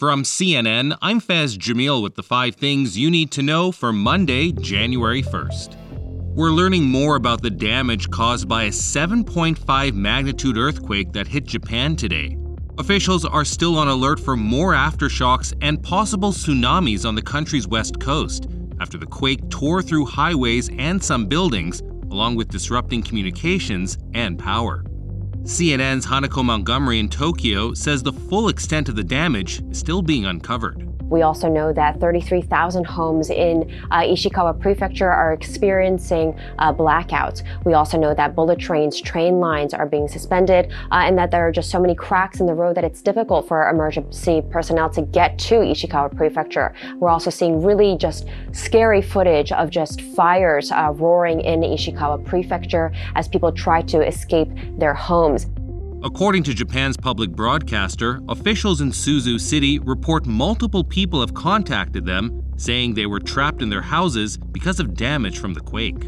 From CNN, I'm Faz Jamil with the five things you need to know for Monday, January 1st. We're learning more about the damage caused by a 7.5 magnitude earthquake that hit Japan today. Officials are still on alert for more aftershocks and possible tsunamis on the country's west coast after the quake tore through highways and some buildings, along with disrupting communications and power. CNN's Hanako Montgomery in Tokyo says the full extent of the damage is still being uncovered. We also know that 33,000 homes in uh, Ishikawa Prefecture are experiencing uh, blackouts. We also know that bullet trains, train lines are being suspended, uh, and that there are just so many cracks in the road that it's difficult for emergency personnel to get to Ishikawa Prefecture. We're also seeing really just scary footage of just fires uh, roaring in Ishikawa Prefecture as people try to escape their homes. According to Japan's public broadcaster, officials in Suzu City report multiple people have contacted them, saying they were trapped in their houses because of damage from the quake.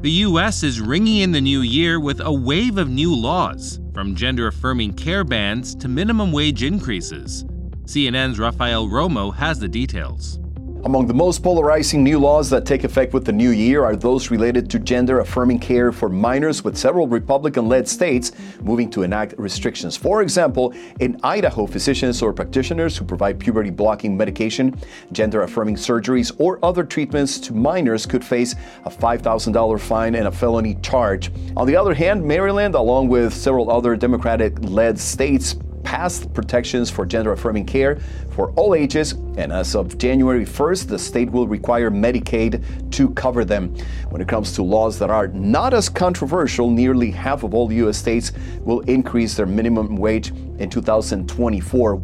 The US is ringing in the new year with a wave of new laws, from gender affirming care bans to minimum wage increases. CNN's Rafael Romo has the details. Among the most polarizing new laws that take effect with the new year are those related to gender affirming care for minors, with several Republican led states moving to enact restrictions. For example, in Idaho, physicians or practitioners who provide puberty blocking medication, gender affirming surgeries, or other treatments to minors could face a $5,000 fine and a felony charge. On the other hand, Maryland, along with several other Democratic led states, passed protections for gender affirming care for all ages, and as of January 1st, the state will require Medicaid to cover them. When it comes to laws that are not as controversial, nearly half of all U.S. states will increase their minimum wage in 2024.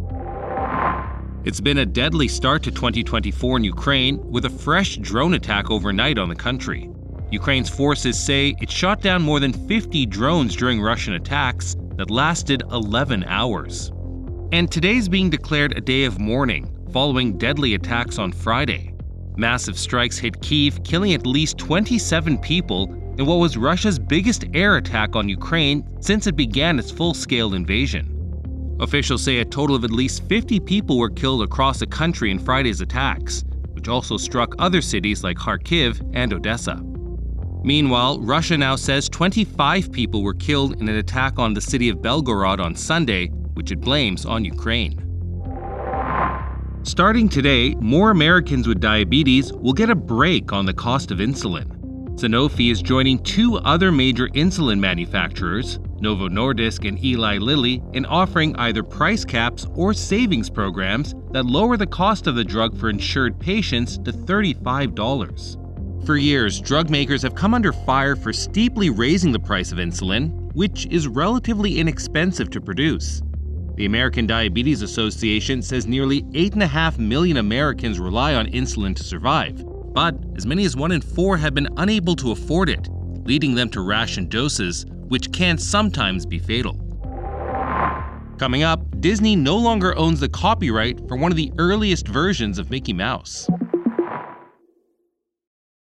It's been a deadly start to 2024 in Ukraine with a fresh drone attack overnight on the country. Ukraine's forces say it shot down more than 50 drones during Russian attacks that lasted 11 hours. And today's being declared a day of mourning following deadly attacks on Friday. Massive strikes hit Kiev, killing at least 27 people in what was Russia's biggest air attack on Ukraine since it began its full scale invasion. Officials say a total of at least 50 people were killed across the country in Friday's attacks, which also struck other cities like Kharkiv and Odessa. Meanwhile, Russia now says 25 people were killed in an attack on the city of Belgorod on Sunday, which it blames on Ukraine. Starting today, more Americans with diabetes will get a break on the cost of insulin. Sanofi is joining two other major insulin manufacturers, Novo Nordisk and Eli Lilly, in offering either price caps or savings programs that lower the cost of the drug for insured patients to $35. For years, drug makers have come under fire for steeply raising the price of insulin, which is relatively inexpensive to produce. The American Diabetes Association says nearly 8.5 million Americans rely on insulin to survive, but as many as one in four have been unable to afford it, leading them to ration doses, which can sometimes be fatal. Coming up, Disney no longer owns the copyright for one of the earliest versions of Mickey Mouse.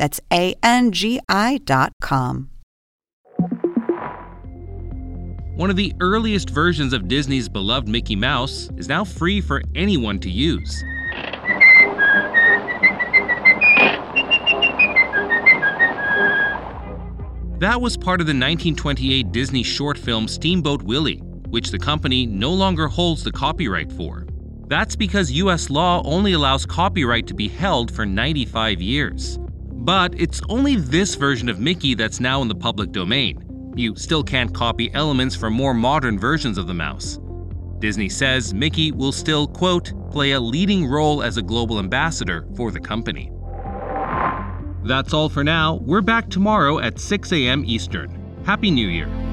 That's A N G I dot com. One of the earliest versions of Disney's beloved Mickey Mouse is now free for anyone to use. That was part of the 1928 Disney short film Steamboat Willie, which the company no longer holds the copyright for. That's because US law only allows copyright to be held for 95 years. But it's only this version of Mickey that's now in the public domain. You still can't copy elements from more modern versions of the mouse. Disney says Mickey will still, quote, play a leading role as a global ambassador for the company. That's all for now. We're back tomorrow at 6 a.m. Eastern. Happy New Year.